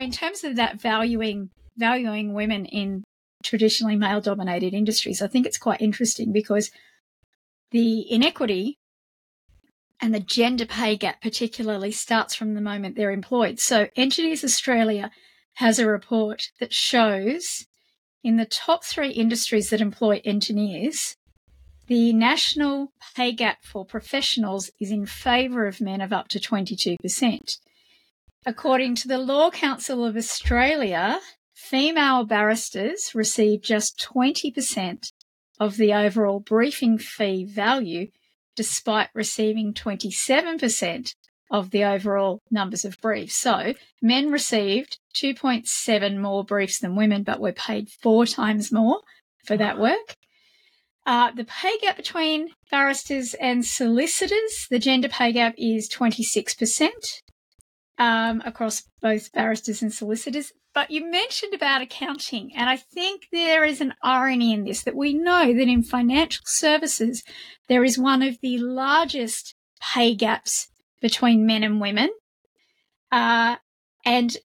in terms of that valuing valuing women in traditionally male dominated industries, I think it's quite interesting because the inequity and the gender pay gap particularly starts from the moment they're employed. So Engineers Australia has a report that shows in the top three industries that employ engineers, the national pay gap for professionals is in favour of men of up to 22%. According to the Law Council of Australia, female barristers receive just 20% of the overall briefing fee value, despite receiving 27% of the overall numbers of briefs. So men received 2.7 more briefs than women, but were paid four times more for that work. Uh, the pay gap between barristers and solicitors, the gender pay gap is 26% um, across both barristers and solicitors. But you mentioned about accounting, and I think there is an irony in this that we know that in financial services, there is one of the largest pay gaps between men and women. Uh, and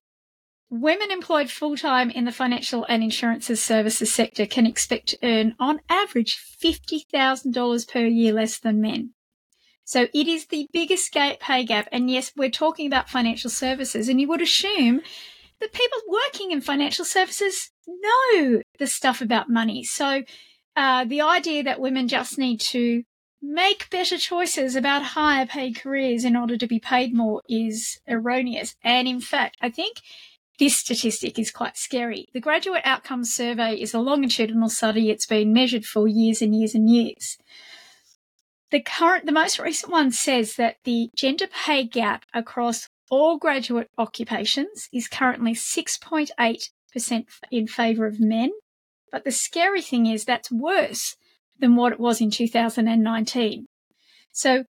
women employed full time in the financial and insurances services sector can expect to earn, on average, $50,000 per year less than men. So it is the biggest pay gap. And yes, we're talking about financial services, and you would assume that people working in financial services know the stuff about money. So uh, the idea that women just need to make better choices about higher paid careers in order to be paid more is erroneous. And in fact, I think this statistic is quite scary. The Graduate Outcomes Survey is a longitudinal study. It's been measured for years and years and years. The current, the most recent one says that the gender pay gap across all graduate occupations is currently 6.8% in favour of men. But the scary thing is that's worse than what it was in 2019. So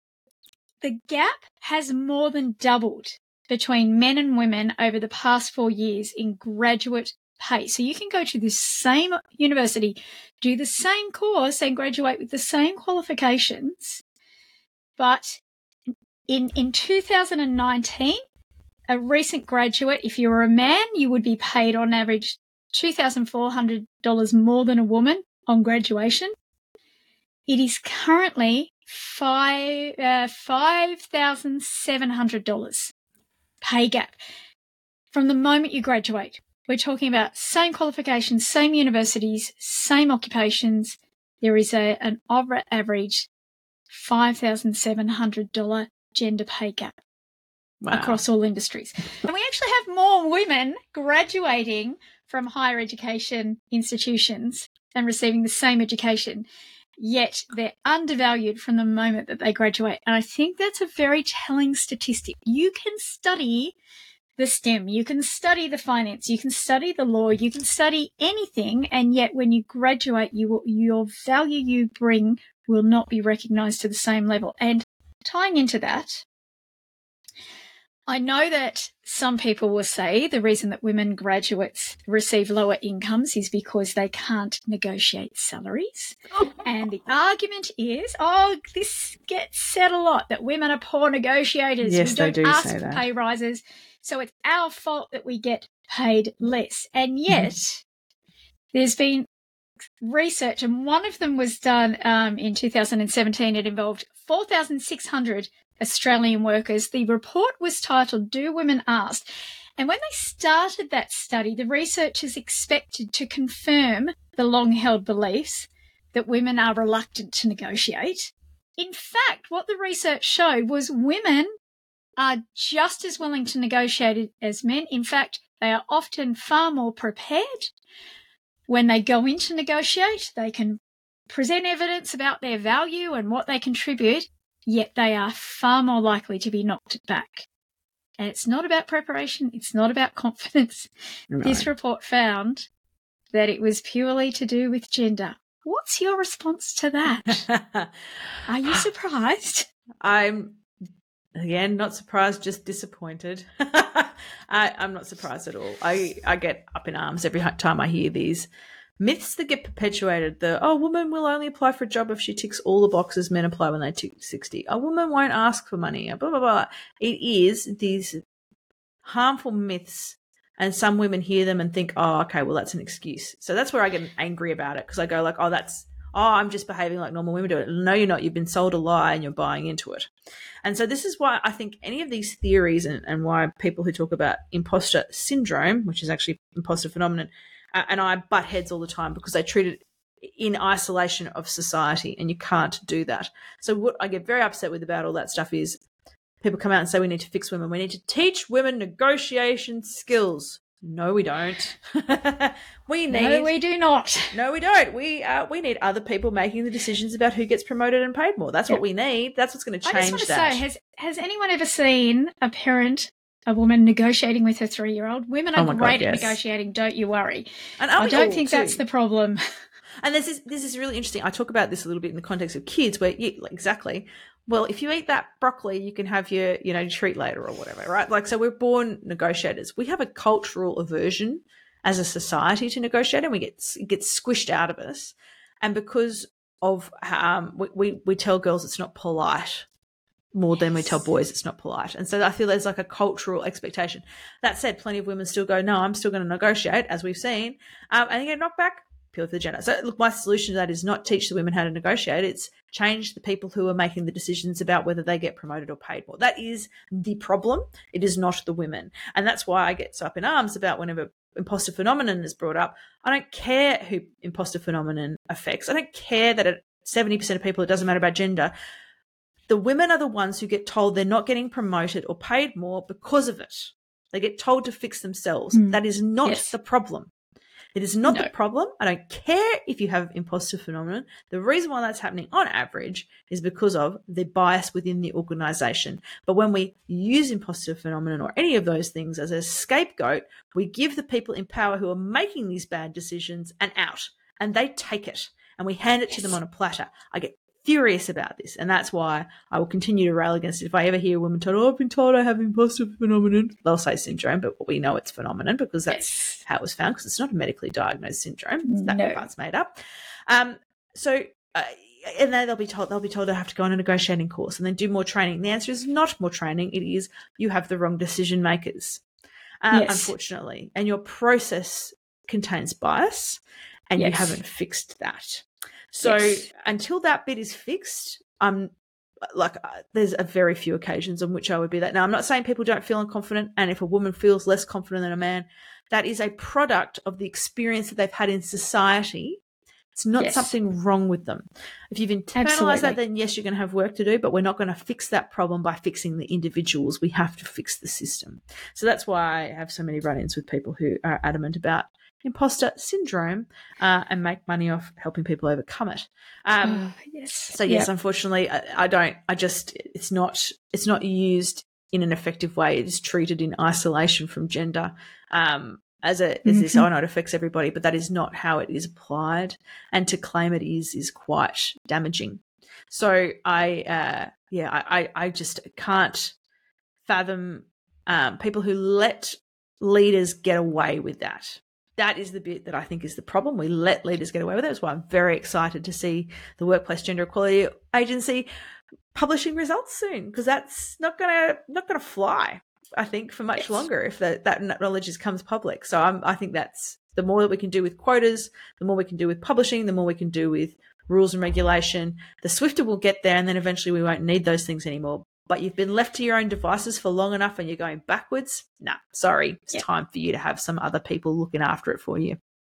the gap has more than doubled between men and women over the past four years in graduate pay. So you can go to the same university, do the same course and graduate with the same qualifications. But in, in 2019, a recent graduate, if you were a man, you would be paid on average $2,400 more than a woman on graduation. It is currently five uh, five thousand seven hundred dollars pay gap from the moment you graduate. We're talking about same qualifications, same universities, same occupations. There is a an average seven hundred dollar gender pay gap wow. across all industries. and we actually have more women graduating from higher education institutions and receiving the same education yet they're undervalued from the moment that they graduate. And I think that's a very telling statistic. You can study the STEM, you can study the finance, you can study the law, you can study anything, and yet when you graduate, you will, your value you bring will not be recognized to the same level. And tying into that, I know that some people will say the reason that women graduates receive lower incomes is because they can't negotiate salaries. and the argument is, oh, this gets said a lot that women are poor negotiators. Yes, we don't they do ask say for that. pay rises. So it's our fault that we get paid less. And yet, mm-hmm. there's been research, and one of them was done um, in 2017. It involved 4,600 Australian workers. The report was titled Do Women Ask? And when they started that study, the researchers expected to confirm the long held beliefs that women are reluctant to negotiate. In fact, what the research showed was women are just as willing to negotiate as men. In fact, they are often far more prepared. When they go in to negotiate, they can present evidence about their value and what they contribute, yet they are far more likely to be knocked back. And it's not about preparation, it's not about confidence. No. This report found that it was purely to do with gender. What's your response to that? are you surprised? I'm again not surprised, just disappointed. I, I'm not surprised at all. I, I get up in arms every time I hear these myths that get perpetuated the oh woman will only apply for a job if she ticks all the boxes men apply when they tick 60 a woman won't ask for money blah blah blah it is these harmful myths and some women hear them and think, "Oh, okay, well that's an excuse." So that's where I get angry about it because I go like, "Oh, that's oh, I'm just behaving like normal women do it." No, you're not. You've been sold a lie and you're buying into it. And so this is why I think any of these theories and, and why people who talk about imposter syndrome, which is actually imposter phenomenon, uh, and I butt heads all the time because they treat it in isolation of society, and you can't do that. So what I get very upset with about all that stuff is people come out and say we need to fix women. We need to teach women negotiation skills. No, we don't. we need. No, we do not. No, we don't. We uh, we need other people making the decisions about who gets promoted and paid more. That's what we need. That's what's going to change. I just want to that. say, has has anyone ever seen a parent, a woman negotiating with her three year old? Women are oh great God, yes. at negotiating. Don't you worry. And I don't think too? that's the problem. And this is this is really interesting. I talk about this a little bit in the context of kids, where you, exactly well, if you eat that broccoli, you can have your, you know, treat later or whatever, right? Like, so we're born negotiators. We have a cultural aversion as a society to negotiate and we get, it gets squished out of us. And because of, um, we, we, we tell girls it's not polite more yes. than we tell boys it's not polite. And so I feel there's like a cultural expectation. That said, plenty of women still go, no, I'm still going to negotiate, as we've seen, um, and get knocked back purely for the gender. So look, my solution to that is not teach the women how to negotiate. It's change the people who are making the decisions about whether they get promoted or paid more. That is the problem. It is not the women. And that's why I get so up in arms about whenever imposter phenomenon is brought up. I don't care who imposter phenomenon affects. I don't care that at 70% of people it doesn't matter about gender. The women are the ones who get told they're not getting promoted or paid more because of it. They get told to fix themselves. Mm. That is not yes. the problem. It is not no. the problem. I don't care if you have imposter phenomenon. The reason why that's happening on average is because of the bias within the organization. But when we use imposter phenomenon or any of those things as a scapegoat, we give the people in power who are making these bad decisions an out and they take it and we hand it yes. to them on a platter. I get furious about this. And that's why I will continue to rail against it. If I ever hear a woman told, oh, I've been told I have imposter phenomenon, they'll say syndrome, but we know it's phenomenon because that's yes. how it was found because it's not a medically diagnosed syndrome. That no. part's made up. Um, so, uh, and then they'll be told they'll be told they have to go on a negotiating course and then do more training. The answer is not more training. It is you have the wrong decision makers, uh, yes. unfortunately, and your process contains bias, and yes. you haven't fixed that. So yes. until that bit is fixed, I'm like uh, there's a very few occasions on which I would be that. Now I'm not saying people don't feel unconfident, and if a woman feels less confident than a man, that is a product of the experience that they've had in society. It's not yes. something wrong with them. If you've internalized Absolutely. that, then yes, you're going to have work to do, but we're not going to fix that problem by fixing the individuals. We have to fix the system. So that's why I have so many run ins with people who are adamant about imposter syndrome uh, and make money off helping people overcome it. Um, oh, yes. So yes, yep. unfortunately, I, I, don't. I just it's not it's not used in an effective way. It is treated in isolation from gender. Um, as a as mm-hmm. this, oh no, it affects everybody, but that is not how it is applied. And to claim it is is quite damaging. So I, uh, yeah, I, I just can't fathom um, people who let leaders get away with that that is the bit that I think is the problem. We let leaders get away with it. That's why I'm very excited to see the Workplace Gender Equality Agency publishing results soon because that's not gonna not gonna fly. I think for much yes. longer if that that knowledge comes public. So I'm, I think that's the more that we can do with quotas, the more we can do with publishing, the more we can do with rules and regulation. The swifter we'll get there, and then eventually we won't need those things anymore but you've been left to your own devices for long enough and you're going backwards, nah, sorry, it's yep. time for you to have some other people looking after it for you.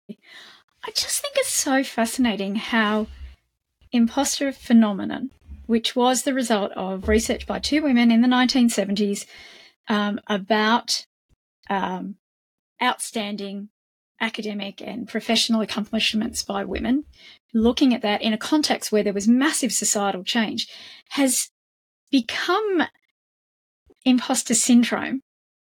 I just think it's so fascinating how imposter phenomenon, which was the result of research by two women in the 1970s um, about um, outstanding academic and professional accomplishments by women, looking at that in a context where there was massive societal change, has become imposter syndrome,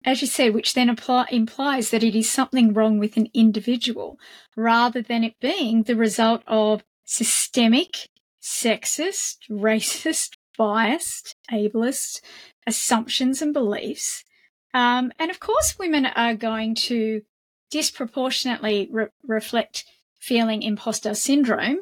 as you said, which then apply, implies that it is something wrong with an individual rather than it being the result of systemic, sexist, racist, biased, ableist assumptions and beliefs. Um, and of course, women are going to disproportionately re- reflect feeling imposter syndrome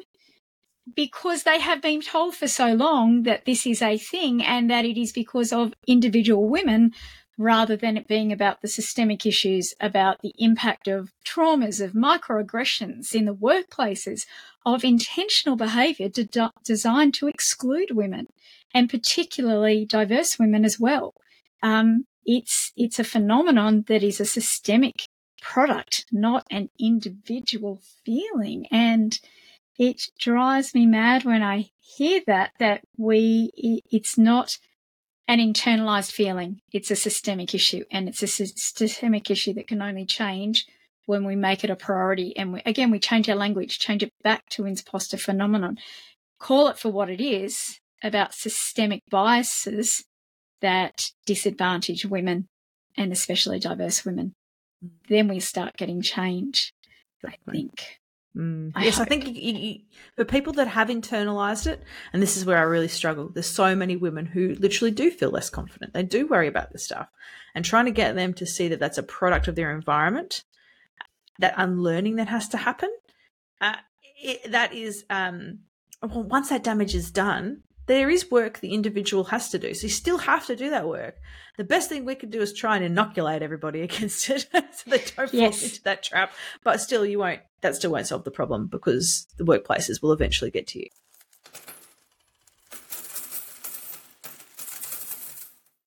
because they have been told for so long that this is a thing and that it is because of individual women rather than it being about the systemic issues, about the impact of traumas, of microaggressions in the workplaces, of intentional behaviour de- designed to exclude women, and particularly diverse women as well. Um, it's it's a phenomenon that is a systemic product, not an individual feeling, and it drives me mad when I hear that that we it's not an internalized feeling. It's a systemic issue and it's a systemic issue that can only change when we make it a priority. And we, again, we change our language, change it back to imposter phenomenon, call it for what it is about systemic biases that disadvantage women and especially diverse women. Mm. Then we start getting change, I think. Mm. I yes, hope. I think you, you, for people that have internalized it, and this is where I really struggle. There's so many women who literally do feel less confident. They do worry about this stuff, and trying to get them to see that that's a product of their environment, that unlearning that has to happen. Uh, it, that is, um, well, once that damage is done, there is work the individual has to do. So you still have to do that work. The best thing we can do is try and inoculate everybody against it so they don't fall into that trap. But still, you won't. That still won't solve the problem because the workplaces will eventually get to you.